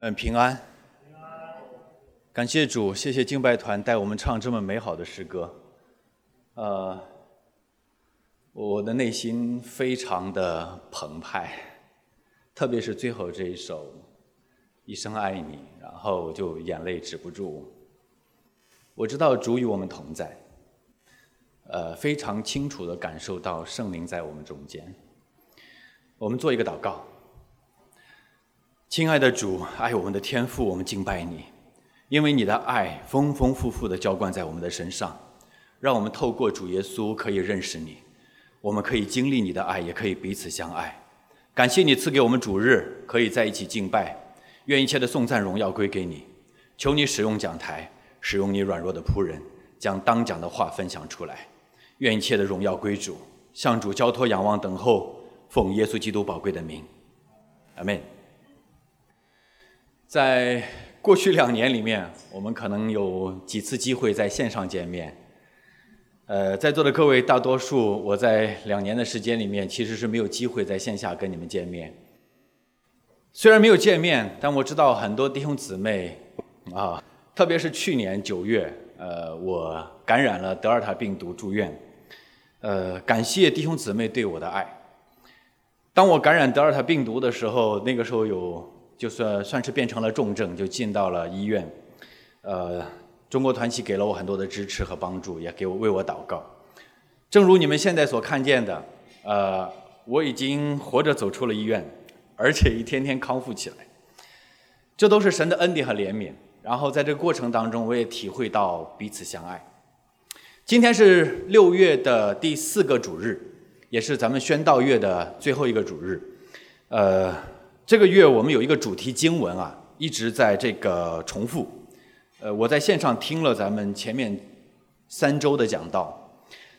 嗯，平安。感谢主，谢谢敬拜团带我们唱这么美好的诗歌。呃，我的内心非常的澎湃，特别是最后这一首《一生爱你》，然后就眼泪止不住。我知道主与我们同在，呃，非常清楚的感受到圣灵在我们中间。我们做一个祷告。亲爱的主，爱我们的天父，我们敬拜你，因为你的爱丰丰富富的浇灌在我们的身上，让我们透过主耶稣可以认识你，我们可以经历你的爱，也可以彼此相爱。感谢你赐给我们主日，可以在一起敬拜，愿一切的颂赞荣耀归给你。求你使用讲台，使用你软弱的仆人，将当讲的话分享出来。愿一切的荣耀归主，向主交托仰望等候，奉耶稣基督宝贵的名，阿门。在过去两年里面，我们可能有几次机会在线上见面。呃，在座的各位，大多数我在两年的时间里面其实是没有机会在线下跟你们见面。虽然没有见面，但我知道很多弟兄姊妹啊，特别是去年九月，呃，我感染了德尔塔病毒住院。呃，感谢弟兄姊妹对我的爱。当我感染德尔塔病毒的时候，那个时候有。就算算是变成了重症，就进到了医院。呃，中国团契给了我很多的支持和帮助，也给我为我祷告。正如你们现在所看见的，呃，我已经活着走出了医院，而且一天天康复起来。这都是神的恩典和怜悯。然后在这个过程当中，我也体会到彼此相爱。今天是六月的第四个主日，也是咱们宣道月的最后一个主日。呃。这个月我们有一个主题经文啊，一直在这个重复。呃，我在线上听了咱们前面三周的讲道，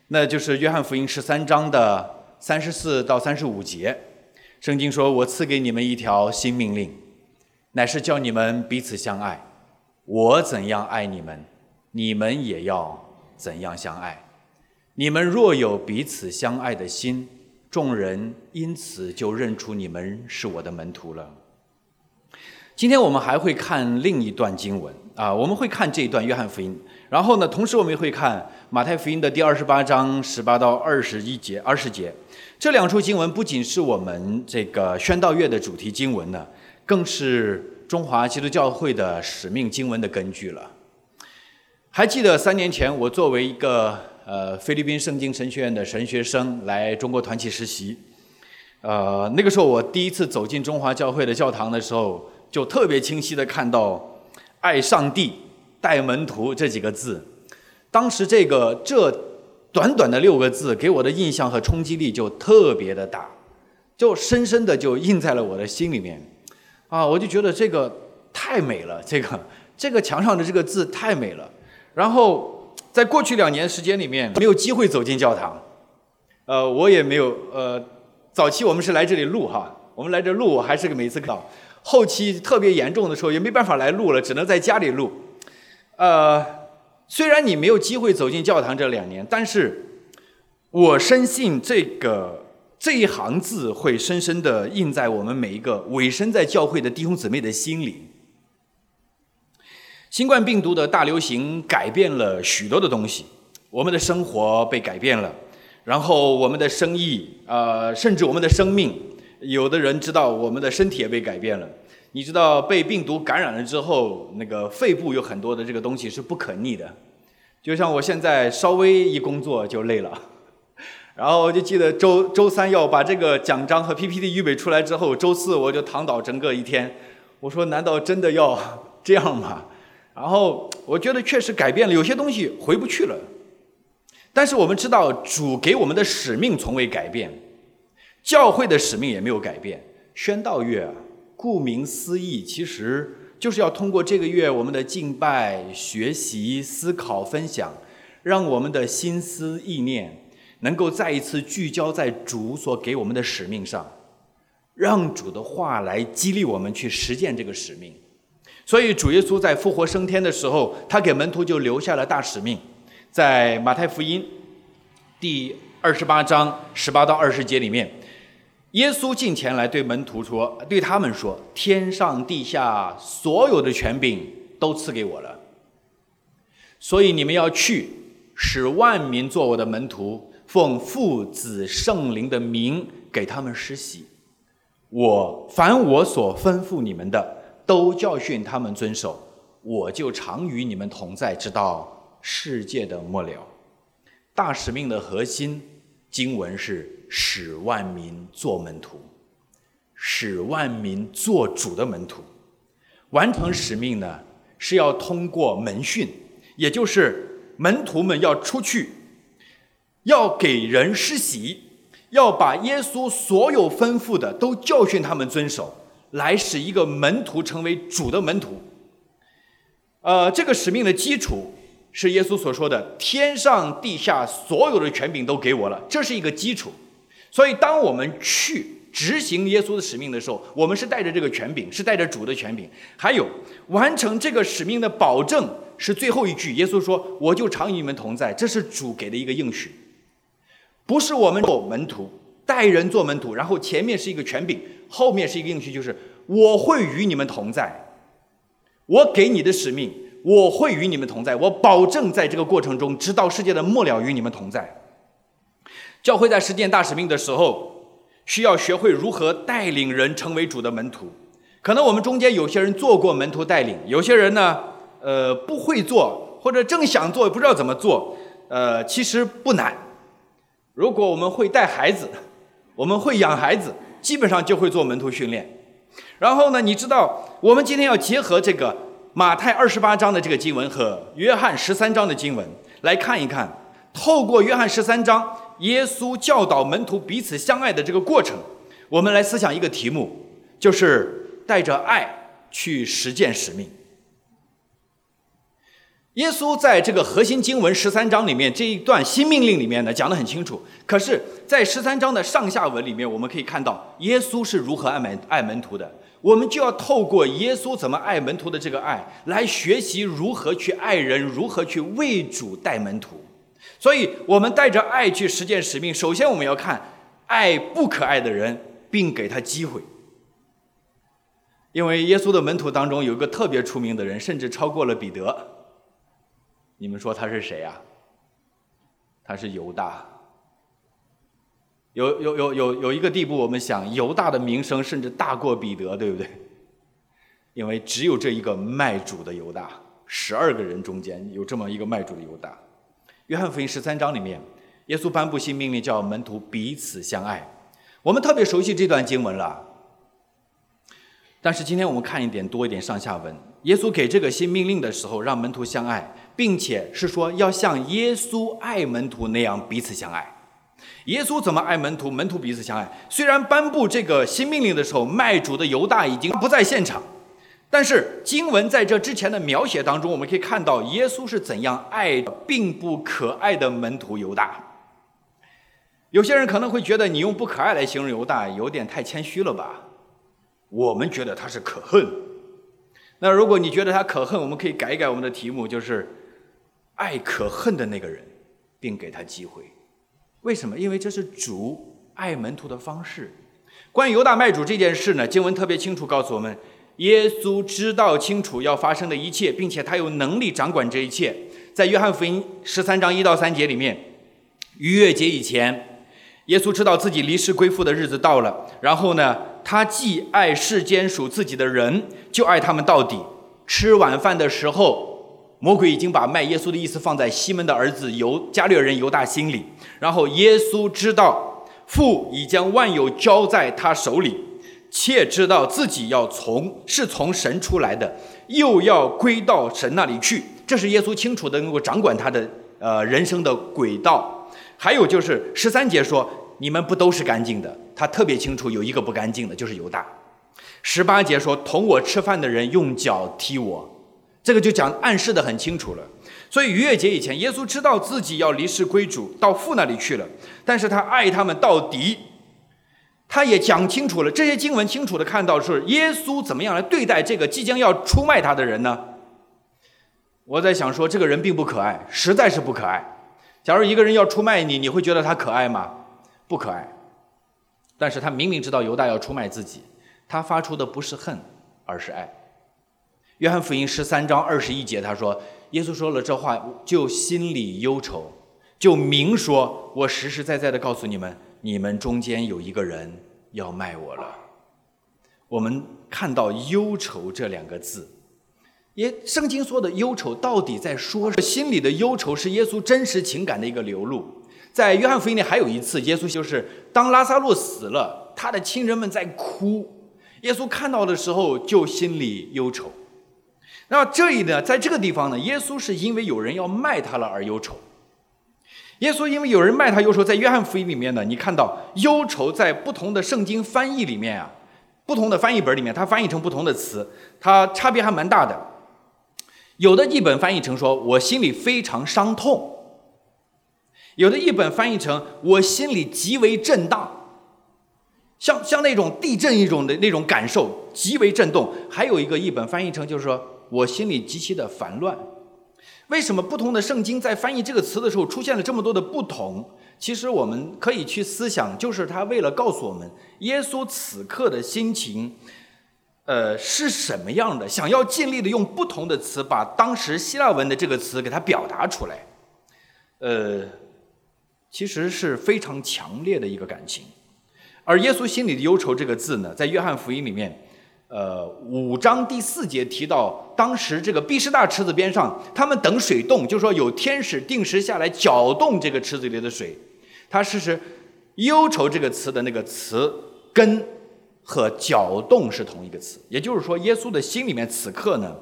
那就是约翰福音十三章的三十四到三十五节。圣经说：“我赐给你们一条新命令，乃是叫你们彼此相爱。我怎样爱你们，你们也要怎样相爱。你们若有彼此相爱的心。”众人因此就认出你们是我的门徒了。今天我们还会看另一段经文啊，我们会看这一段约翰福音，然后呢，同时我们也会看马太福音的第二十八章十八到二十一节、二十节。这两处经文不仅是我们这个宣道月的主题经文呢，更是中华基督教会的使命经文的根据了。还记得三年前我作为一个。呃，菲律宾圣经神学院的神学生来中国团契实习，呃，那个时候我第一次走进中华教会的教堂的时候，就特别清晰的看到“爱上帝，带门徒”这几个字。当时这个这短短的六个字给我的印象和冲击力就特别的大，就深深的就印在了我的心里面。啊，我就觉得这个太美了，这个这个墙上的这个字太美了，然后。在过去两年时间里面，没有机会走进教堂，呃，我也没有，呃，早期我们是来这里录哈，我们来这录我还是个每次到，后期特别严重的时候也没办法来录了，只能在家里录。呃，虽然你没有机会走进教堂这两年，但是我深信这个这一行字会深深的印在我们每一个委身在教会的弟兄姊妹的心里。新冠病毒的大流行改变了许多的东西，我们的生活被改变了，然后我们的生意，呃，甚至我们的生命，有的人知道我们的身体也被改变了。你知道被病毒感染了之后，那个肺部有很多的这个东西是不可逆的，就像我现在稍微一工作就累了，然后我就记得周周三要把这个奖章和 PPT 预备出来之后，周四我就躺倒整个一天，我说难道真的要这样吗？然后我觉得确实改变了，有些东西回不去了。但是我们知道主给我们的使命从未改变，教会的使命也没有改变。宣道月，顾名思义，其实就是要通过这个月我们的敬拜、学习、思考、分享，让我们的心思意念能够再一次聚焦在主所给我们的使命上，让主的话来激励我们去实践这个使命。所以，主耶稣在复活升天的时候，他给门徒就留下了大使命，在马太福音第二十八章十八到二十节里面，耶稣进前来对门徒说：“对他们说，天上地下所有的权柄都赐给我了，所以你们要去，使万民做我的门徒，奉父子圣灵的名给他们施洗。我凡我所吩咐你们的，都教训他们遵守。我就常与你们同在，直到世界的末了。大使命的核心经文是。”使万民做门徒，使万民做主的门徒，完成使命呢，是要通过门训，也就是门徒们要出去，要给人施洗，要把耶稣所有吩咐的都教训他们遵守，来使一个门徒成为主的门徒。呃，这个使命的基础是耶稣所说的：“天上地下所有的权柄都给我了。”这是一个基础。所以，当我们去执行耶稣的使命的时候，我们是带着这个权柄，是带着主的权柄。还有，完成这个使命的保证是最后一句。耶稣说：“我就常与你们同在。”这是主给的一个应许，不是我们做门徒，带人做门徒，然后前面是一个权柄，后面是一个应许，就是我会与你们同在。我给你的使命，我会与你们同在，我保证在这个过程中，直到世界的末了与你们同在。教会在实践大使命的时候，需要学会如何带领人成为主的门徒。可能我们中间有些人做过门徒带领，有些人呢，呃，不会做，或者正想做，不知道怎么做。呃，其实不难。如果我们会带孩子，我们会养孩子，基本上就会做门徒训练。然后呢，你知道，我们今天要结合这个马太二十八章的这个经文和约翰十三章的经文来看一看，透过约翰十三章。耶稣教导门徒彼此相爱的这个过程，我们来思想一个题目，就是带着爱去实践使命。耶稣在这个核心经文十三章里面这一段新命令里面呢讲得很清楚，可是，在十三章的上下文里面，我们可以看到耶稣是如何爱门爱门徒的，我们就要透过耶稣怎么爱门徒的这个爱，来学习如何去爱人，如何去为主带门徒。所以，我们带着爱去实践使命。首先，我们要看爱不可爱的人，并给他机会。因为耶稣的门徒当中有一个特别出名的人，甚至超过了彼得。你们说他是谁呀？他是犹大。有有有有有一个地步，我们想犹大的名声甚至大过彼得，对不对？因为只有这一个卖主的犹大，十二个人中间有这么一个卖主的犹大。约翰福音十三章里面，耶稣颁布新命令，叫门徒彼此相爱。我们特别熟悉这段经文了。但是今天我们看一点多一点上下文。耶稣给这个新命令的时候，让门徒相爱，并且是说要像耶稣爱门徒那样彼此相爱。耶稣怎么爱门徒？门徒彼此相爱。虽然颁布这个新命令的时候，卖主的犹大已经不在现场。但是经文在这之前的描写当中，我们可以看到耶稣是怎样爱并不可爱的门徒犹大。有些人可能会觉得你用不可爱来形容犹大有点太谦虚了吧？我们觉得他是可恨。那如果你觉得他可恨，我们可以改一改我们的题目，就是爱可恨的那个人，并给他机会。为什么？因为这是主爱门徒的方式。关于犹大卖主这件事呢，经文特别清楚告诉我们。耶稣知道清楚要发生的一切，并且他有能力掌管这一切。在约翰福音十三章一到三节里面，逾越节以前，耶稣知道自己离世归父的日子到了。然后呢，他既爱世间属自己的人，就爱他们到底。吃晚饭的时候，魔鬼已经把卖耶稣的意思放在西门的儿子犹加略人犹大心里。然后耶稣知道父已将万有交在他手里。且知道自己要从是从神出来的，又要归到神那里去。这是耶稣清楚的能够掌管他的呃人生的轨道。还有就是十三节说，你们不都是干净的？他特别清楚有一个不干净的，就是犹大。十八节说，同我吃饭的人用脚踢我，这个就讲暗示的很清楚了。所以逾越节以前，耶稣知道自己要离世归主，到父那里去了，但是他爱他们到底。他也讲清楚了，这些经文清楚的看到是耶稣怎么样来对待这个即将要出卖他的人呢？我在想说，这个人并不可爱，实在是不可爱。假如一个人要出卖你，你会觉得他可爱吗？不可爱。但是他明明知道犹大要出卖自己，他发出的不是恨，而是爱。约翰福音十三章二十一节，他说：“耶稣说了这话，就心里忧愁，就明说，我实实在在的告诉你们，你们中间有一个人要卖我了。”我们看到“忧愁”这两个字，耶圣经说的忧愁，到底在说心里的忧愁，是耶稣真实情感的一个流露。在约翰福音里还有一次，耶稣就是当拉萨路死了，他的亲人们在哭，耶稣看到的时候就心里忧愁。那这里呢，在这个地方呢，耶稣是因为有人要卖他了而忧愁。耶稣因为有人卖他忧愁，在约翰福音里面呢，你看到忧愁在不同的圣经翻译里面啊，不同的翻译本里面，它翻译成不同的词，它差别还蛮大的。有的译本翻译成说我心里非常伤痛。有的译本翻译成“我心里极为震荡”，像像那种地震一种的那种感受，极为震动。还有一个译本翻译成就是说我心里极其的烦乱。为什么不同的圣经在翻译这个词的时候出现了这么多的不同？其实我们可以去思想，就是他为了告诉我们耶稣此刻的心情，呃是什么样的，想要尽力的用不同的词把当时希腊文的这个词给它表达出来，呃。其实是非常强烈的一个感情，而耶稣心里的忧愁这个字呢，在约翰福音里面，呃，五章第四节提到，当时这个毕士大池子边上，他们等水动，就说有天使定时下来搅动这个池子里的水。他事实忧愁这个词的那个词根和搅动是同一个词，也就是说，耶稣的心里面此刻呢，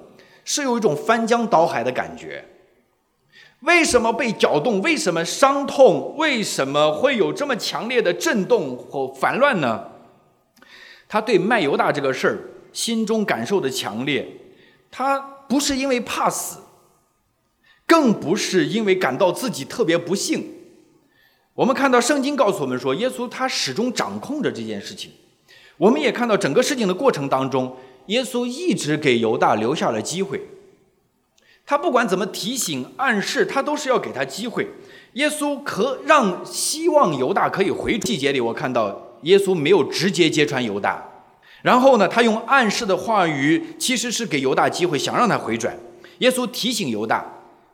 是有一种翻江倒海的感觉。为什么被搅动？为什么伤痛？为什么会有这么强烈的震动和烦乱呢？他对卖犹大这个事儿心中感受的强烈，他不是因为怕死，更不是因为感到自己特别不幸。我们看到圣经告诉我们说，耶稣他始终掌控着这件事情。我们也看到整个事情的过程当中，耶稣一直给犹大留下了机会。他不管怎么提醒、暗示，他都是要给他机会。耶稣可让希望犹大可以回。细节里，我看到耶稣没有直接揭穿犹大，然后呢，他用暗示的话语，其实是给犹大机会，想让他回转。耶稣提醒犹大，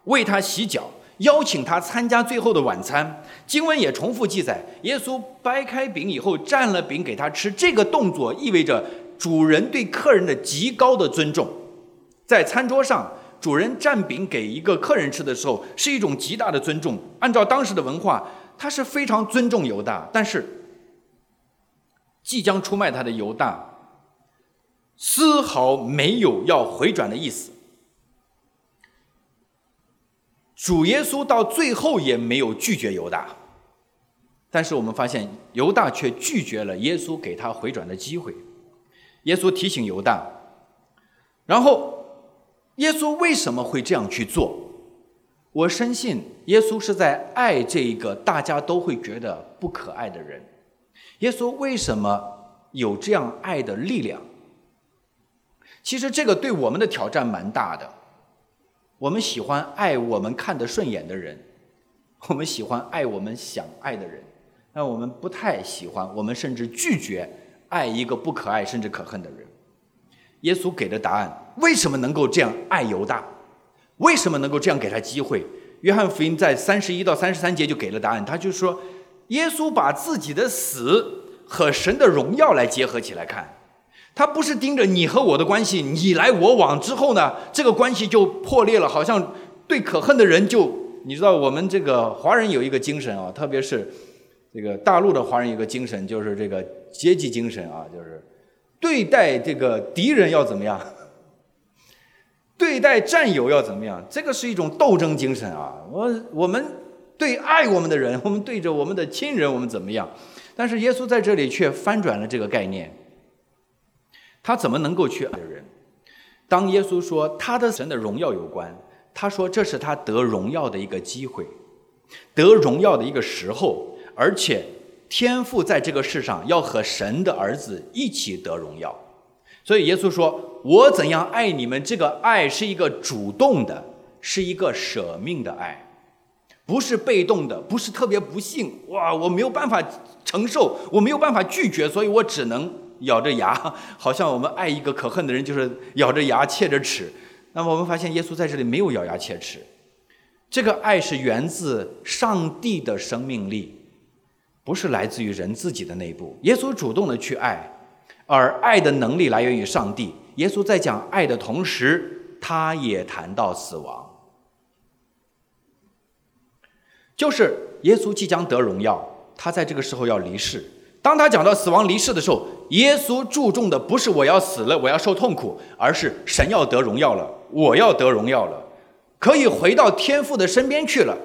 为他洗脚，邀请他参加最后的晚餐。经文也重复记载，耶稣掰开饼以后，蘸了饼给他吃。这个动作意味着主人对客人的极高的尊重，在餐桌上。主人蘸饼给一个客人吃的时候，是一种极大的尊重。按照当时的文化，他是非常尊重犹大。但是，即将出卖他的犹大，丝毫没有要回转的意思。主耶稣到最后也没有拒绝犹大，但是我们发现犹大却拒绝了耶稣给他回转的机会。耶稣提醒犹大，然后。耶稣为什么会这样去做？我深信耶稣是在爱这一个大家都会觉得不可爱的人。耶稣为什么有这样爱的力量？其实这个对我们的挑战蛮大的。我们喜欢爱我们看得顺眼的人，我们喜欢爱我们想爱的人，那我们不太喜欢，我们甚至拒绝爱一个不可爱甚至可恨的人。耶稣给的答案。为什么能够这样爱犹大？为什么能够这样给他机会？约翰福音在三十一到三十三节就给了答案。他就说，耶稣把自己的死和神的荣耀来结合起来看，他不是盯着你和我的关系，你来我往之后呢，这个关系就破裂了，好像对可恨的人就，你知道我们这个华人有一个精神啊，特别是这个大陆的华人有个精神，就是这个阶级精神啊，就是对待这个敌人要怎么样？对待战友要怎么样？这个是一种斗争精神啊！我我们对爱我们的人，我们对着我们的亲人，我们怎么样？但是耶稣在这里却翻转了这个概念。他怎么能够去爱人？当耶稣说他的神的荣耀有关，他说这是他得荣耀的一个机会，得荣耀的一个时候，而且天父在这个世上要和神的儿子一起得荣耀。所以耶稣说：“我怎样爱你们？这个爱是一个主动的，是一个舍命的爱。不是被动的，不是特别不幸，哇，我没有办法承受，我没有办法拒绝，所以我只能咬着牙，好像我们爱一个可恨的人，就是咬着牙切着齿。那么我们发现耶稣在这里没有咬牙切齿，这个爱是源自上帝的生命力，不是来自于人自己的内部。耶稣主动的去爱，而爱的能力来源于上帝。耶稣在讲爱的同时，他也谈到死亡，就是耶稣即将得荣耀，他在这个时候要离世。当他讲到死亡离世的时候，耶稣注重的不是我要死了，我要受痛苦，而是神要得荣耀了，我要得荣耀了，可以回到天父的身边去了。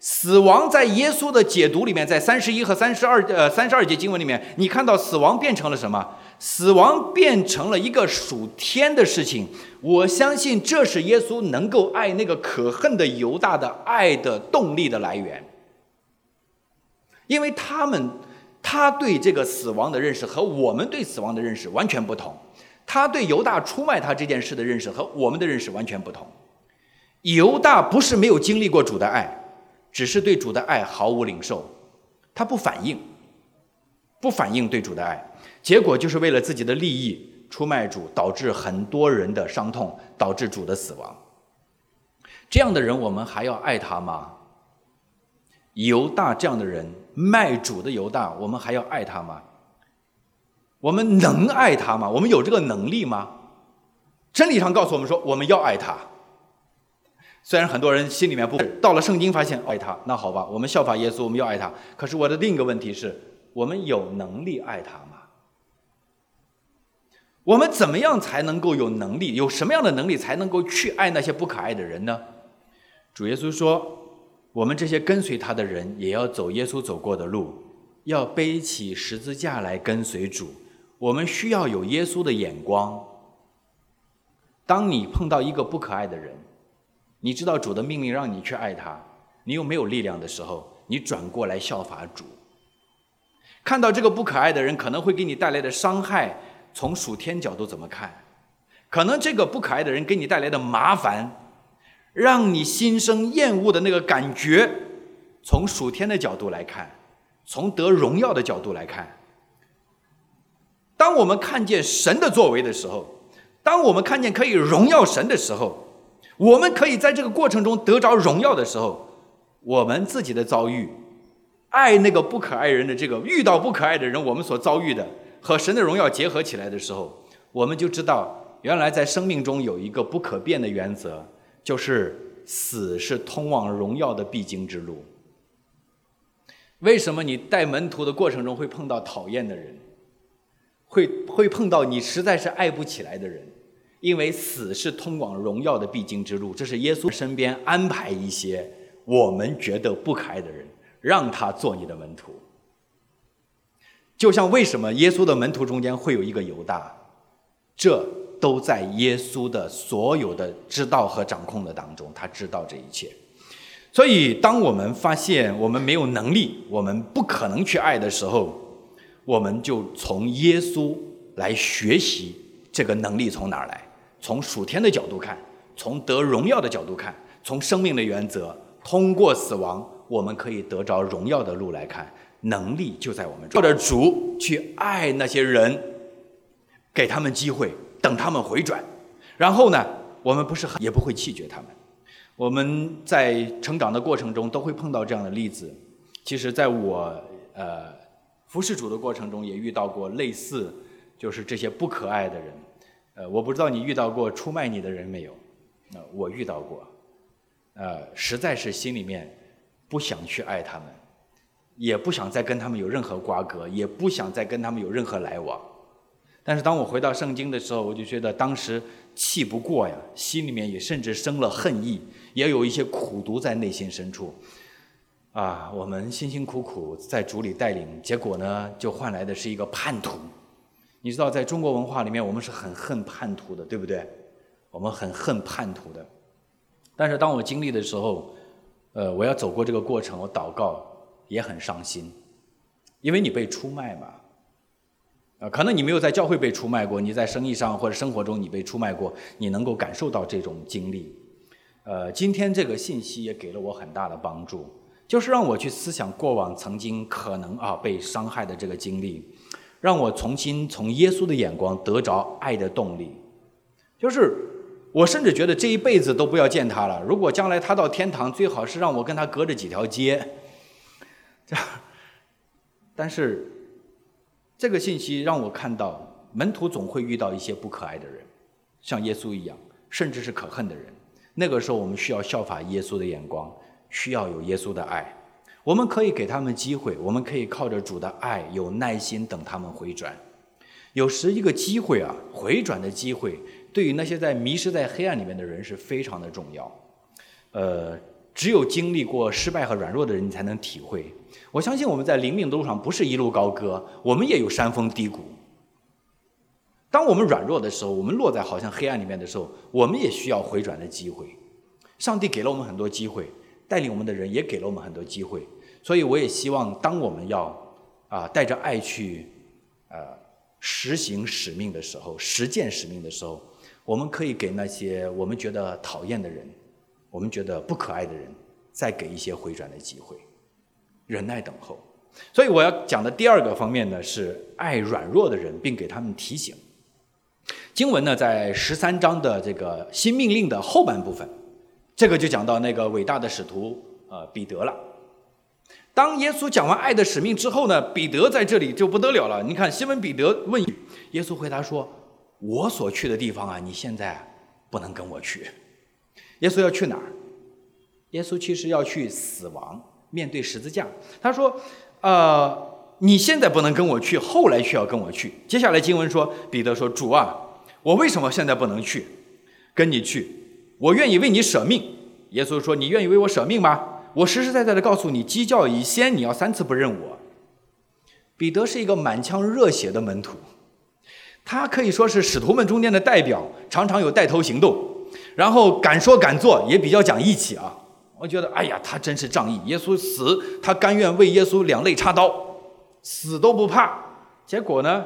死亡在耶稣的解读里面，在三十一和三十二呃三十二节经文里面，你看到死亡变成了什么？死亡变成了一个属天的事情。我相信这是耶稣能够爱那个可恨的犹大的爱的动力的来源，因为他们。他对这个死亡的认识和我们对死亡的认识完全不同，他对犹大出卖他这件事的认识和我们的认识完全不同。犹大不是没有经历过主的爱，只是对主的爱毫无领受，他不反应，不反应对主的爱，结果就是为了自己的利益出卖主，导致很多人的伤痛，导致主的死亡。这样的人，我们还要爱他吗？犹大这样的人。卖主的犹大，我们还要爱他吗？我们能爱他吗？我们有这个能力吗？真理上告诉我们说，我们要爱他。虽然很多人心里面不，到了圣经发现爱他，那好吧，我们效法耶稣，我们要爱他。可是我的另一个问题是，我们有能力爱他吗？我们怎么样才能够有能力？有什么样的能力才能够去爱那些不可爱的人呢？主耶稣说。我们这些跟随他的人，也要走耶稣走过的路，要背起十字架来跟随主。我们需要有耶稣的眼光。当你碰到一个不可爱的人，你知道主的命令让你去爱他，你又没有力量的时候，你转过来效法主。看到这个不可爱的人可能会给你带来的伤害，从属天角度怎么看？可能这个不可爱的人给你带来的麻烦。让你心生厌恶的那个感觉，从属天的角度来看，从得荣耀的角度来看，当我们看见神的作为的时候，当我们看见可以荣耀神的时候，我们可以在这个过程中得着荣耀的时候，我们自己的遭遇，爱那个不可爱人的这个遇到不可爱的人，我们所遭遇的和神的荣耀结合起来的时候，我们就知道，原来在生命中有一个不可变的原则。就是死是通往荣耀的必经之路。为什么你带门徒的过程中会碰到讨厌的人，会会碰到你实在是爱不起来的人？因为死是通往荣耀的必经之路，这是耶稣身边安排一些我们觉得不可爱的人，让他做你的门徒。就像为什么耶稣的门徒中间会有一个犹大，这。都在耶稣的所有的知道和掌控的当中，他知道这一切。所以，当我们发现我们没有能力，我们不可能去爱的时候，我们就从耶稣来学习这个能力从哪儿来。从属天的角度看，从得荣耀的角度看，从生命的原则，通过死亡，我们可以得着荣耀的路来看，能力就在我们。照着主去爱那些人，给他们机会。等他们回转，然后呢，我们不是也不会弃绝他们。我们在成长的过程中都会碰到这样的例子。其实，在我呃服侍主的过程中，也遇到过类似，就是这些不可爱的人。呃，我不知道你遇到过出卖你的人没有？呃，我遇到过。呃，实在是心里面不想去爱他们，也不想再跟他们有任何瓜葛，也不想再跟他们有任何来往。但是当我回到圣经的时候，我就觉得当时气不过呀，心里面也甚至生了恨意，也有一些苦毒在内心深处。啊，我们辛辛苦苦在主里带领，结果呢，就换来的是一个叛徒。你知道，在中国文化里面，我们是很恨叛徒的，对不对？我们很恨叛徒的。但是当我经历的时候，呃，我要走过这个过程，我祷告也很伤心，因为你被出卖嘛。啊，可能你没有在教会被出卖过，你在生意上或者生活中你被出卖过，你能够感受到这种经历。呃，今天这个信息也给了我很大的帮助，就是让我去思想过往曾经可能啊被伤害的这个经历，让我重新从耶稣的眼光得着爱的动力。就是我甚至觉得这一辈子都不要见他了。如果将来他到天堂，最好是让我跟他隔着几条街。这样，但是这个信息让我看到，门徒总会遇到一些不可爱的人，像耶稣一样，甚至是可恨的人。那个时候，我们需要效法耶稣的眼光，需要有耶稣的爱。我们可以给他们机会，我们可以靠着主的爱，有耐心等他们回转。有时一个机会啊，回转的机会，对于那些在迷失在黑暗里面的人是非常的重要。呃，只有经历过失败和软弱的人，才能体会。我相信我们在灵命的路上不是一路高歌，我们也有山峰低谷。当我们软弱的时候，我们落在好像黑暗里面的时候，我们也需要回转的机会。上帝给了我们很多机会，带领我们的人也给了我们很多机会。所以，我也希望当我们要啊带着爱去呃实行使命的时候，实践使命的时候，我们可以给那些我们觉得讨厌的人，我们觉得不可爱的人，再给一些回转的机会，忍耐等候。所以，我要讲的第二个方面呢，是爱软弱的人，并给他们提醒。经文呢，在十三章的这个新命令的后半部分，这个就讲到那个伟大的使徒呃彼得了。当耶稣讲完爱的使命之后呢，彼得在这里就不得了了。你看，西门彼得问耶稣，回答说：“我所去的地方啊，你现在不能跟我去。”耶稣要去哪儿？耶稣其实要去死亡，面对十字架。他说：“呃，你现在不能跟我去，后来却要跟我去。”接下来经文说，彼得说：“主啊。”我为什么现在不能去跟你去？我愿意为你舍命。耶稣说：“你愿意为我舍命吗？”我实实在在的告诉你，鸡叫以先，你要三次不认我。彼得是一个满腔热血的门徒，他可以说是使徒们中间的代表，常常有带头行动，然后敢说敢做，也比较讲义气啊。我觉得，哎呀，他真是仗义。耶稣死，他甘愿为耶稣两肋插刀，死都不怕。结果呢？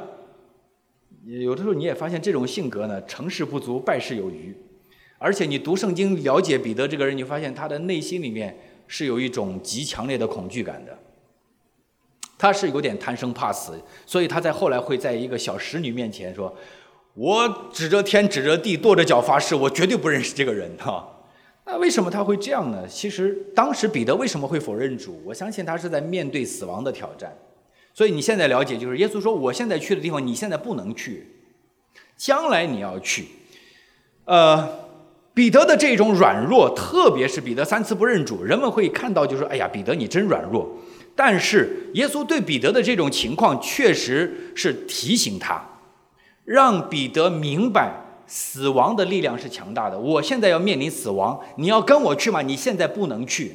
有的时候你也发现这种性格呢，成事不足败事有余，而且你读圣经了解彼得这个人，你发现他的内心里面是有一种极强烈的恐惧感的，他是有点贪生怕死，所以他在后来会在一个小使女面前说：“我指着天指着地跺着脚发誓，我绝对不认识这个人。”哈，那为什么他会这样呢？其实当时彼得为什么会否认主？我相信他是在面对死亡的挑战。所以你现在了解，就是耶稣说：“我现在去的地方，你现在不能去，将来你要去。”呃，彼得的这种软弱，特别是彼得三次不认主，人们会看到，就说：“哎呀，彼得你真软弱。”但是耶稣对彼得的这种情况，确实是提醒他，让彼得明白死亡的力量是强大的。我现在要面临死亡，你要跟我去吗？你现在不能去，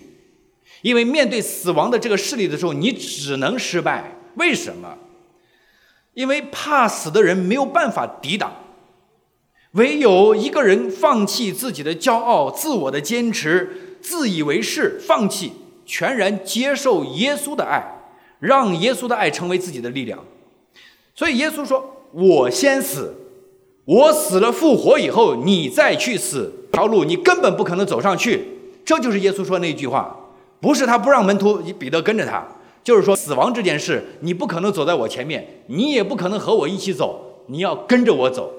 因为面对死亡的这个势力的时候，你只能失败。为什么？因为怕死的人没有办法抵挡，唯有一个人放弃自己的骄傲、自我的坚持、自以为是，放弃，全然接受耶稣的爱，让耶稣的爱成为自己的力量。所以耶稣说：“我先死，我死了复活以后，你再去死，条路你根本不可能走上去。”这就是耶稣说那句话，不是他不让门徒彼得跟着他。就是说，死亡这件事，你不可能走在我前面，你也不可能和我一起走，你要跟着我走。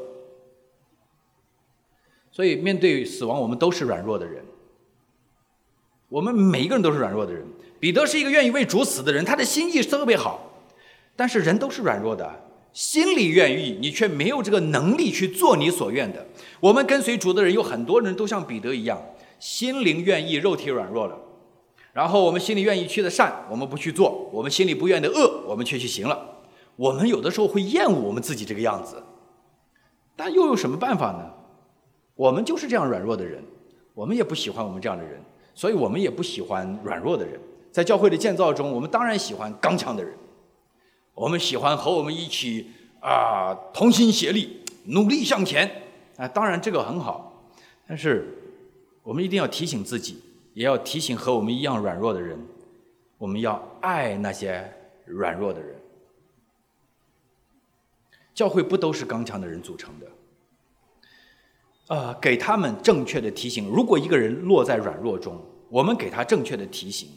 所以，面对死亡，我们都是软弱的人。我们每一个人都是软弱的人。彼得是一个愿意为主死的人，他的心意特别好。但是，人都是软弱的，心里愿意，你却没有这个能力去做你所愿的。我们跟随主的人，有很多人都像彼得一样，心灵愿意，肉体软弱了。然后我们心里愿意去的善，我们不去做；我们心里不愿的恶，我们却去行了。我们有的时候会厌恶我们自己这个样子，但又有什么办法呢？我们就是这样软弱的人，我们也不喜欢我们这样的人，所以我们也不喜欢软弱的人。在教会的建造中，我们当然喜欢刚强的人，我们喜欢和我们一起啊同心协力、努力向前啊。当然这个很好，但是我们一定要提醒自己。也要提醒和我们一样软弱的人，我们要爱那些软弱的人。教会不都是刚强的人组成的，呃，给他们正确的提醒。如果一个人落在软弱中，我们给他正确的提醒，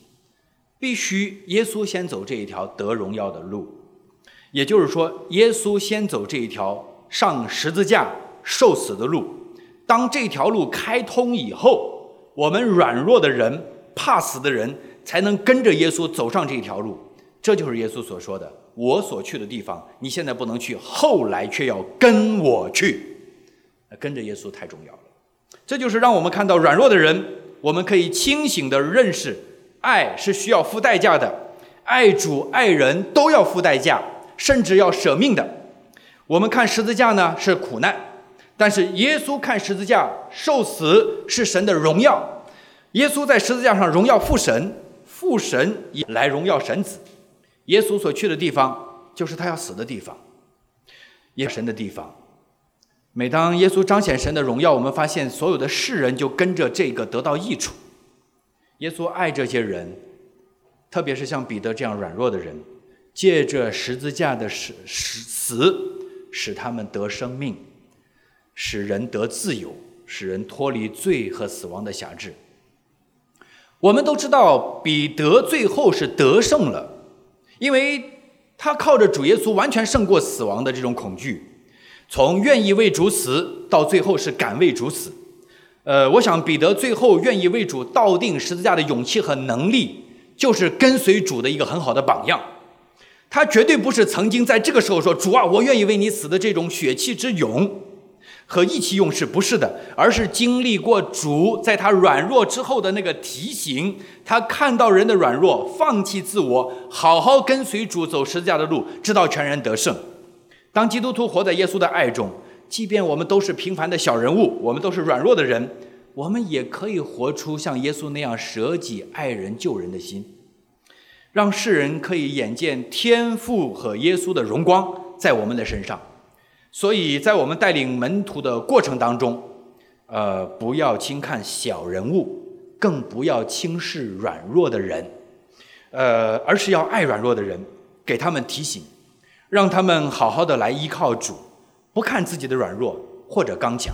必须耶稣先走这一条得荣耀的路，也就是说，耶稣先走这一条上十字架受死的路。当这条路开通以后，我们软弱的人、怕死的人才能跟着耶稣走上这条路。这就是耶稣所说的：“我所去的地方，你现在不能去，后来却要跟我去。”跟着耶稣太重要了。这就是让我们看到软弱的人，我们可以清醒的认识，爱是需要付代价的，爱主爱人都要付代价，甚至要舍命的。我们看十字架呢是苦难，但是耶稣看十字架受死是神的荣耀。耶稣在十字架上荣耀父神，父神也来荣耀神子。耶稣所去的地方，就是他要死的地方，也神的地方。每当耶稣彰显神的荣耀，我们发现所有的世人就跟着这个得到益处。耶稣爱这些人，特别是像彼得这样软弱的人，借着十字架的死死，使他们得生命，使人得自由，使人脱离罪和死亡的辖制。我们都知道，彼得最后是得胜了。因为他靠着主耶稣完全胜过死亡的这种恐惧，从愿意为主死到最后是敢为主死。呃，我想彼得最后愿意为主倒定十字架的勇气和能力，就是跟随主的一个很好的榜样。他绝对不是曾经在这个时候说主啊，我愿意为你死的这种血气之勇。和意气用事不是的，而是经历过主在他软弱之后的那个提醒，他看到人的软弱，放弃自我，好好跟随主走十字架的路，直到全然得胜。当基督徒活在耶稣的爱中，即便我们都是平凡的小人物，我们都是软弱的人，我们也可以活出像耶稣那样舍己爱人救人的心，让世人可以眼见天父和耶稣的荣光在我们的身上。所以在我们带领门徒的过程当中，呃，不要轻看小人物，更不要轻视软弱的人，呃，而是要爱软弱的人，给他们提醒，让他们好好的来依靠主，不看自己的软弱或者刚强，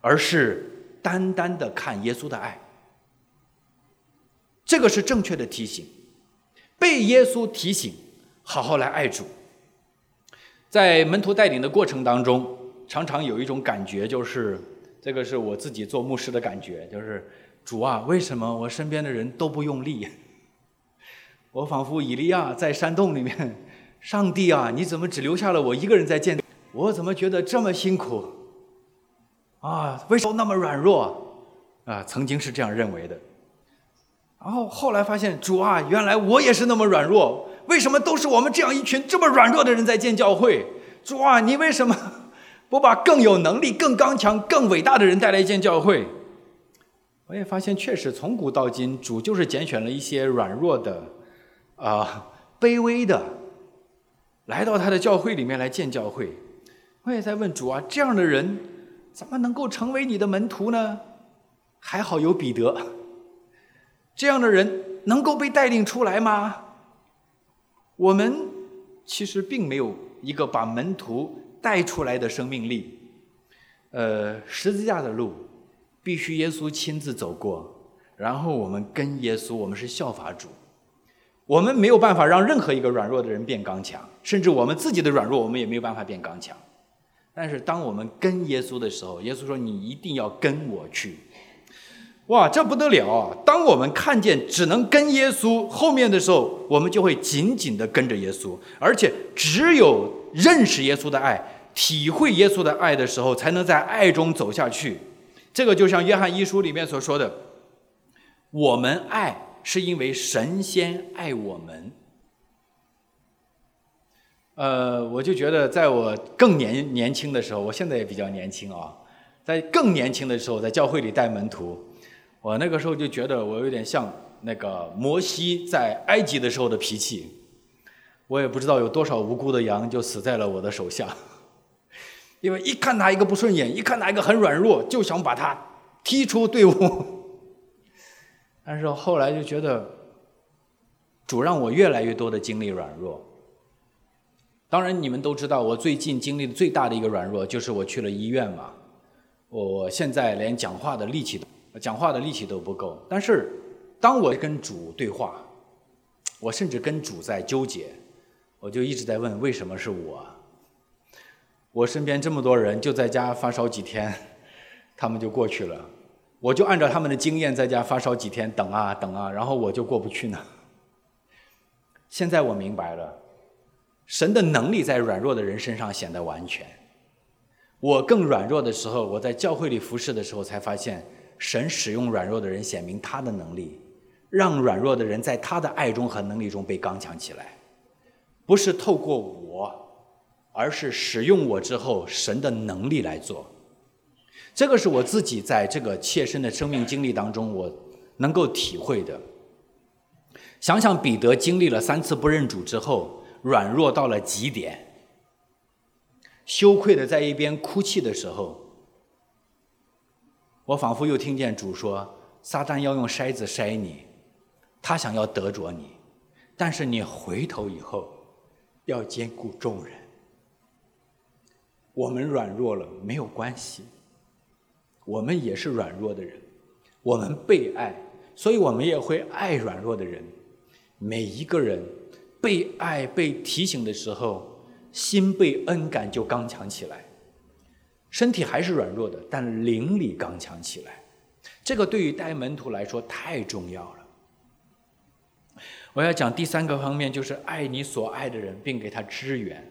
而是单单的看耶稣的爱。这个是正确的提醒，被耶稣提醒，好好来爱主。在门徒带领的过程当中，常常有一种感觉，就是这个是我自己做牧师的感觉，就是主啊，为什么我身边的人都不用力？我仿佛以利亚在山洞里面，上帝啊，你怎么只留下了我一个人在建？我怎么觉得这么辛苦？啊，为什么那么软弱？啊，曾经是这样认为的。然后后来发现，主啊，原来我也是那么软弱。为什么都是我们这样一群这么软弱的人在建教会？主啊，你为什么不把更有能力、更刚强、更伟大的人带来建教会？我也发现，确实从古到今，主就是拣选了一些软弱的、啊卑微的，来到他的教会里面来建教会。我也在问主啊，这样的人怎么能够成为你的门徒呢？还好有彼得，这样的人能够被带领出来吗？我们其实并没有一个把门徒带出来的生命力。呃，十字架的路必须耶稣亲自走过，然后我们跟耶稣，我们是效法主。我们没有办法让任何一个软弱的人变刚强，甚至我们自己的软弱，我们也没有办法变刚强。但是当我们跟耶稣的时候，耶稣说：“你一定要跟我去。”哇，这不得了啊！当我们看见只能跟耶稣后面的时候，我们就会紧紧的跟着耶稣，而且只有认识耶稣的爱、体会耶稣的爱的时候，才能在爱中走下去。这个就像约翰一书里面所说的：“我们爱是因为神仙爱我们。”呃，我就觉得在我更年年轻的时候，我现在也比较年轻啊，在更年轻的时候，在教会里带门徒。我那个时候就觉得我有点像那个摩西在埃及的时候的脾气，我也不知道有多少无辜的羊就死在了我的手下，因为一看他一个不顺眼，一看他一个很软弱，就想把他踢出队伍。但是后来就觉得，主让我越来越多的经历软弱。当然，你们都知道，我最近经历的最大的一个软弱，就是我去了医院嘛。我现在连讲话的力气都，讲话的力气都不够。但是，当我跟主对话，我甚至跟主在纠结，我就一直在问：为什么是我？我身边这么多人，就在家发烧几天，他们就过去了。我就按照他们的经验，在家发烧几天，等啊等啊，然后我就过不去呢。现在我明白了，神的能力在软弱的人身上显得完全。我更软弱的时候，我在教会里服侍的时候，才发现神使用软弱的人显明他的能力，让软弱的人在他的爱中和能力中被刚强起来，不是透过我，而是使用我之后神的能力来做。这个是我自己在这个切身的生命经历当中我能够体会的。想想彼得经历了三次不认主之后，软弱到了极点。羞愧的在一边哭泣的时候，我仿佛又听见主说：“撒旦要用筛子筛你，他想要得着你，但是你回头以后要兼顾众人。我们软弱了没有关系，我们也是软弱的人，我们被爱，所以我们也会爱软弱的人。每一个人被爱、被提醒的时候。”心被恩感就刚强起来，身体还是软弱的，但灵里刚强起来。这个对于带门徒来说太重要了。我要讲第三个方面，就是爱你所爱的人，并给他支援。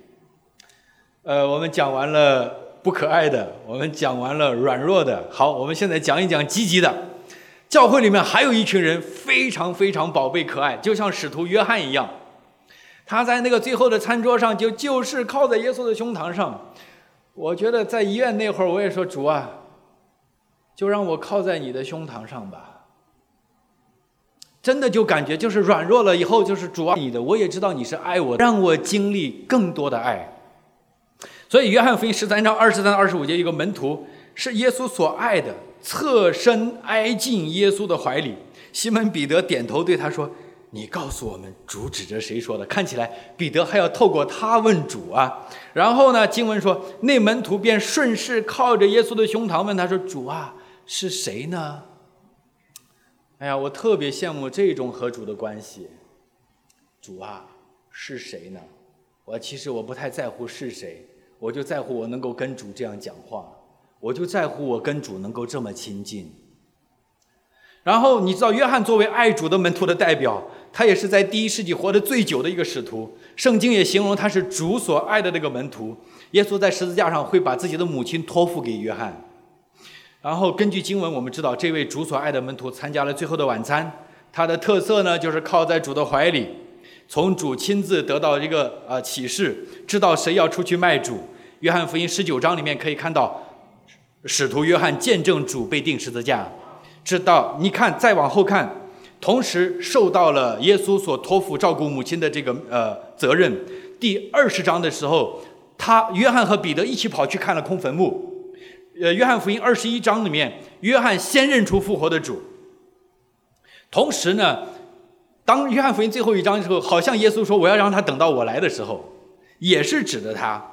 呃，我们讲完了不可爱的，我们讲完了软弱的，好，我们现在讲一讲积极的。教会里面还有一群人非常非常宝贝可爱，就像使徒约翰一样。他在那个最后的餐桌上，就就是靠在耶稣的胸膛上。我觉得在医院那会儿，我也说主啊，就让我靠在你的胸膛上吧。真的就感觉就是软弱了以后，就是主啊你的，我也知道你是爱我，让我经历更多的爱。所以约翰福音十三章二十三到二十五节，一个门徒是耶稣所爱的，侧身挨进耶稣的怀里。西门彼得点头对他说。你告诉我们，主指着谁说的？看起来彼得还要透过他问主啊。然后呢，经文说，那门徒便顺势靠着耶稣的胸膛问他说：“主啊，是谁呢？”哎呀，我特别羡慕这种和主的关系。主啊，是谁呢？我其实我不太在乎是谁，我就在乎我能够跟主这样讲话，我就在乎我跟主能够这么亲近。然后你知道，约翰作为爱主的门徒的代表。他也是在第一世纪活得最久的一个使徒，圣经也形容他是主所爱的那个门徒。耶稣在十字架上会把自己的母亲托付给约翰，然后根据经文，我们知道这位主所爱的门徒参加了最后的晚餐。他的特色呢，就是靠在主的怀里，从主亲自得到一个呃启示，知道谁要出去卖主。约翰福音十九章里面可以看到，使徒约翰见证主被钉十字架，知道你看再往后看。同时受到了耶稣所托付照顾母亲的这个呃责任。第二十章的时候，他约翰和彼得一起跑去看了空坟墓。呃，约翰福音二十一章里面，约翰先认出复活的主。同时呢，当约翰福音最后一章的时候，好像耶稣说我要让他等到我来的时候，也是指的他。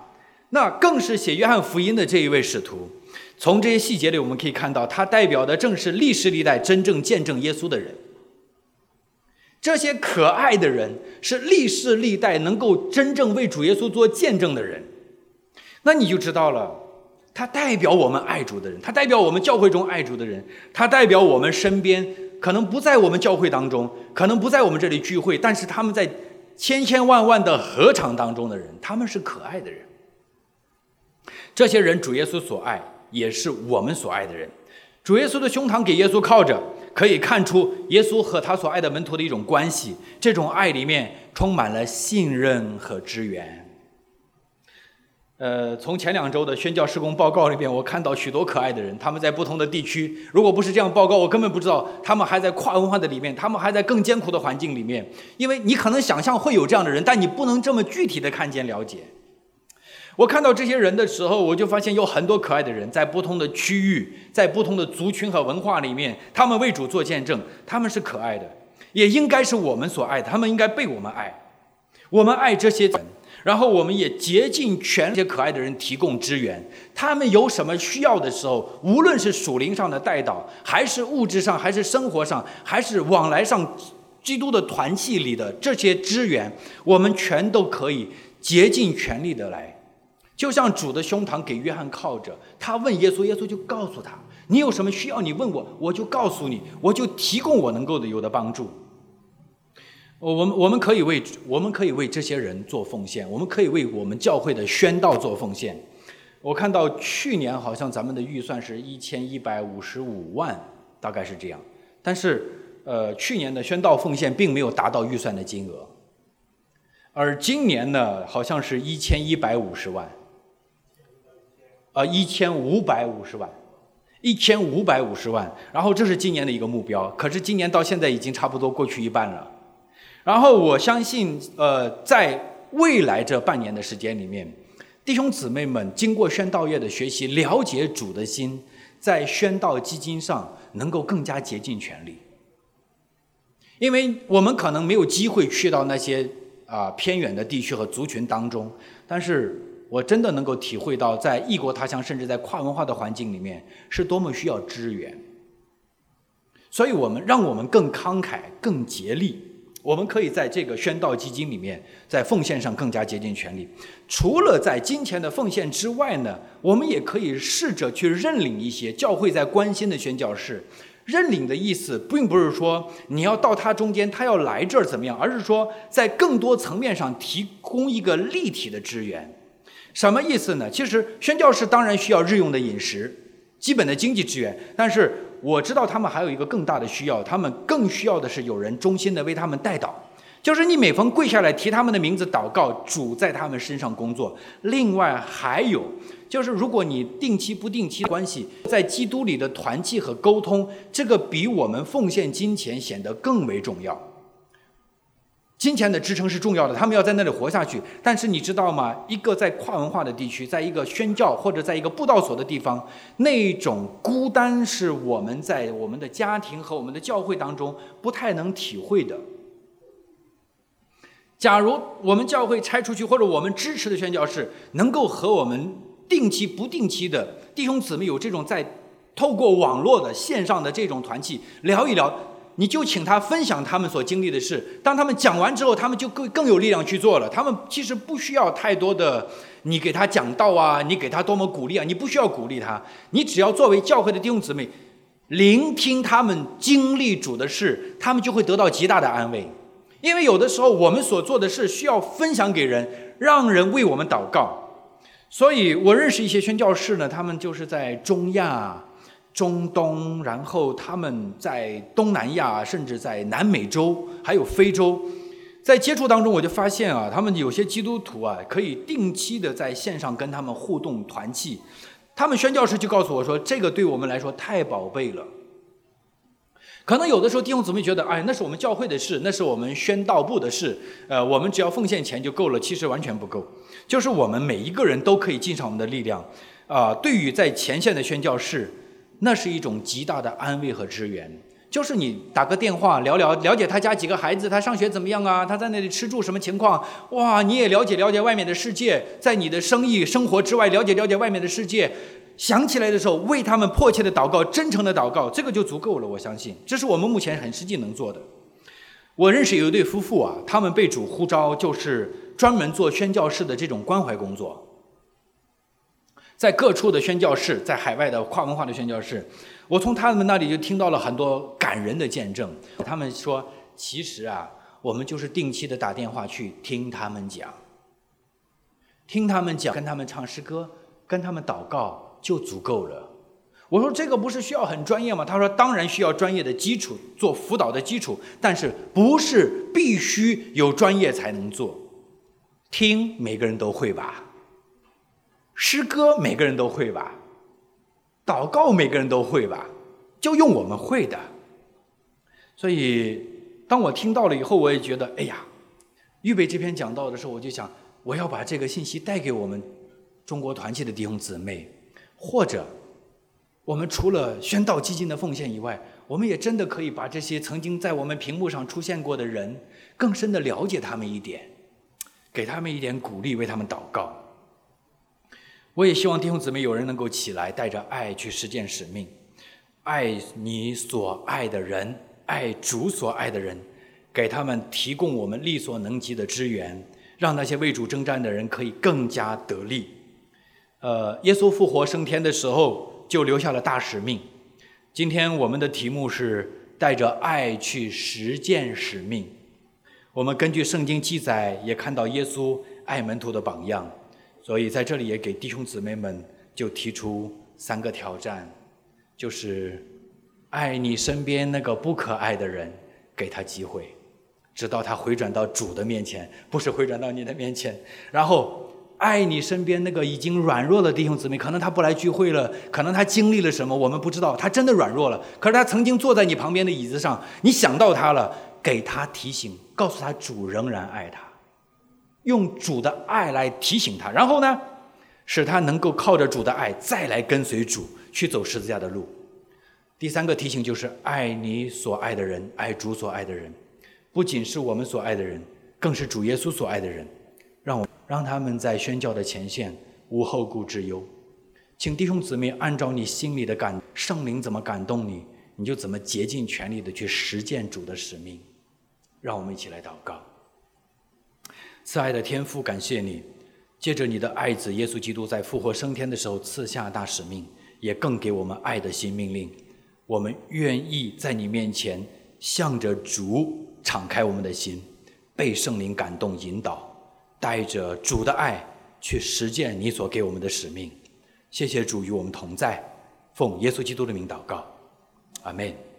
那更是写约翰福音的这一位使徒。从这些细节里，我们可以看到，他代表的正是历史历代真正见证耶稣的人。这些可爱的人是历世历代能够真正为主耶稣做见证的人，那你就知道了，他代表我们爱主的人，他代表我们教会中爱主的人，他代表我们身边可能不在我们教会当中，可能不在我们这里聚会，但是他们在千千万万的合场当中的人，他们是可爱的人。这些人主耶稣所爱，也是我们所爱的人。主耶稣的胸膛给耶稣靠着。可以看出耶稣和他所爱的门徒的一种关系，这种爱里面充满了信任和支援。呃，从前两周的宣教施工报告里边，我看到许多可爱的人，他们在不同的地区。如果不是这样报告，我根本不知道他们还在跨文化的里面，他们还在更艰苦的环境里面。因为你可能想象会有这样的人，但你不能这么具体的看见了解。我看到这些人的时候，我就发现有很多可爱的人，在不同的区域，在不同的族群和文化里面，他们为主做见证，他们是可爱的，也应该是我们所爱的，他们应该被我们爱。我们爱这些人，然后我们也竭尽全力，可爱的人提供支援。他们有什么需要的时候，无论是属灵上的带导，还是物质上，还是生活上，还是往来上，基督的团契里的这些支援，我们全都可以竭尽全力的来。就像主的胸膛给约翰靠着，他问耶稣，耶稣就告诉他：“你有什么需要，你问我，我就告诉你，我就提供我能够的有的帮助。”我我们我们可以为我们可以为这些人做奉献，我们可以为我们教会的宣道做奉献。我看到去年好像咱们的预算是一千一百五十五万，大概是这样。但是呃，去年的宣道奉献并没有达到预算的金额，而今年呢，好像是一千一百五十万，呃，一千五百五十万，一千五百五十万。然后这是今年的一个目标，可是今年到现在已经差不多过去一半了。然后我相信，呃，在未来这半年的时间里面，弟兄姊妹们经过宣道业的学习，了解主的心，在宣道基金上能够更加竭尽全力。因为我们可能没有机会去到那些啊偏远的地区和族群当中，但是我真的能够体会到，在异国他乡，甚至在跨文化的环境里面，是多么需要支援。所以我们让我们更慷慨、更竭力。我们可以在这个宣道基金里面，在奉献上更加竭尽全力。除了在金钱的奉献之外呢，我们也可以试着去认领一些教会在关心的宣教士。认领的意思，并不是说你要到他中间，他要来这儿怎么样，而是说在更多层面上提供一个立体的支援。什么意思呢？其实宣教士当然需要日用的饮食。基本的经济资源，但是我知道他们还有一个更大的需要，他们更需要的是有人衷心的为他们带祷，就是你每逢跪下来提他们的名字祷告，主在他们身上工作。另外还有就是，如果你定期不定期关系在基督里的团契和沟通，这个比我们奉献金钱显得更为重要。金钱的支撑是重要的，他们要在那里活下去。但是你知道吗？一个在跨文化的地区，在一个宣教或者在一个布道所的地方，那种孤单是我们在我们的家庭和我们的教会当中不太能体会的。假如我们教会拆出去，或者我们支持的宣教士能够和我们定期不定期的弟兄姊妹有这种在透过网络的线上的这种团契聊一聊。你就请他分享他们所经历的事，当他们讲完之后，他们就更更有力量去做了。他们其实不需要太多的你给他讲道啊，你给他多么鼓励啊，你不需要鼓励他，你只要作为教会的弟兄姊妹，聆听他们经历主的事，他们就会得到极大的安慰。因为有的时候我们所做的事需要分享给人，让人为我们祷告。所以我认识一些宣教士呢，他们就是在中亚。中东，然后他们在东南亚，甚至在南美洲，还有非洲，在接触当中，我就发现啊，他们有些基督徒啊，可以定期的在线上跟他们互动团契。他们宣教师就告诉我说，这个对我们来说太宝贝了。可能有的时候弟兄姊妹觉得，哎，那是我们教会的事，那是我们宣道部的事，呃，我们只要奉献钱就够了。其实完全不够，就是我们每一个人都可以尽上我们的力量啊。对于在前线的宣教士。那是一种极大的安慰和支援，就是你打个电话聊聊，了解他家几个孩子，他上学怎么样啊？他在那里吃住什么情况？哇，你也了解了解外面的世界，在你的生意生活之外了解了解外面的世界。想起来的时候，为他们迫切的祷告，真诚的祷告，这个就足够了。我相信，这是我们目前很实际能做的。我认识有一对夫妇啊，他们被主呼召，就是专门做宣教士的这种关怀工作。在各处的宣教士，在海外的跨文化的宣教士，我从他们那里就听到了很多感人的见证。他们说，其实啊，我们就是定期的打电话去听他们讲，听他们讲，跟他们唱诗歌，跟他们祷告就足够了。我说这个不是需要很专业吗？他说当然需要专业的基础做辅导的基础，但是不是必须有专业才能做。听每个人都会吧。诗歌每个人都会吧，祷告每个人都会吧，就用我们会的。所以，当我听到了以后，我也觉得，哎呀，预备这篇讲道的时候，我就想，我要把这个信息带给我们中国团契的弟兄姊妹，或者，我们除了宣道基金的奉献以外，我们也真的可以把这些曾经在我们屏幕上出现过的人，更深的了解他们一点。给他们一点鼓励，为他们祷告。我也希望弟兄姊妹有人能够起来，带着爱去实践使命，爱你所爱的人，爱主所爱的人，给他们提供我们力所能及的支援，让那些为主征战的人可以更加得力。呃，耶稣复活升天的时候，就留下了大使命。今天我们的题目是带着爱去实践使命。我们根据圣经记载，也看到耶稣爱门徒的榜样。所以在这里也给弟兄姊妹们就提出三个挑战，就是爱你身边那个不可爱的人，给他机会，直到他回转到主的面前，不是回转到你的面前。然后爱你身边那个已经软弱的弟兄姊妹，可能他不来聚会了，可能他经历了什么，我们不知道，他真的软弱了。可是他曾经坐在你旁边的椅子上，你想到他了，给他提醒，告诉他主仍然爱他。用主的爱来提醒他，然后呢，使他能够靠着主的爱再来跟随主去走十字架的路。第三个提醒就是爱你所爱的人，爱主所爱的人，不仅是我们所爱的人，更是主耶稣所爱的人。让我让他们在宣教的前线无后顾之忧。请弟兄姊妹按照你心里的感，圣灵怎么感动你，你就怎么竭尽全力的去实践主的使命。让我们一起来祷告。慈爱的天父，感谢你，借着你的爱子耶稣基督在复活升天的时候赐下大使命，也更给我们爱的新命令。我们愿意在你面前向着主敞开我们的心，被圣灵感动引导，带着主的爱去实践你所给我们的使命。谢谢主与我们同在，奉耶稣基督的名祷告，阿门。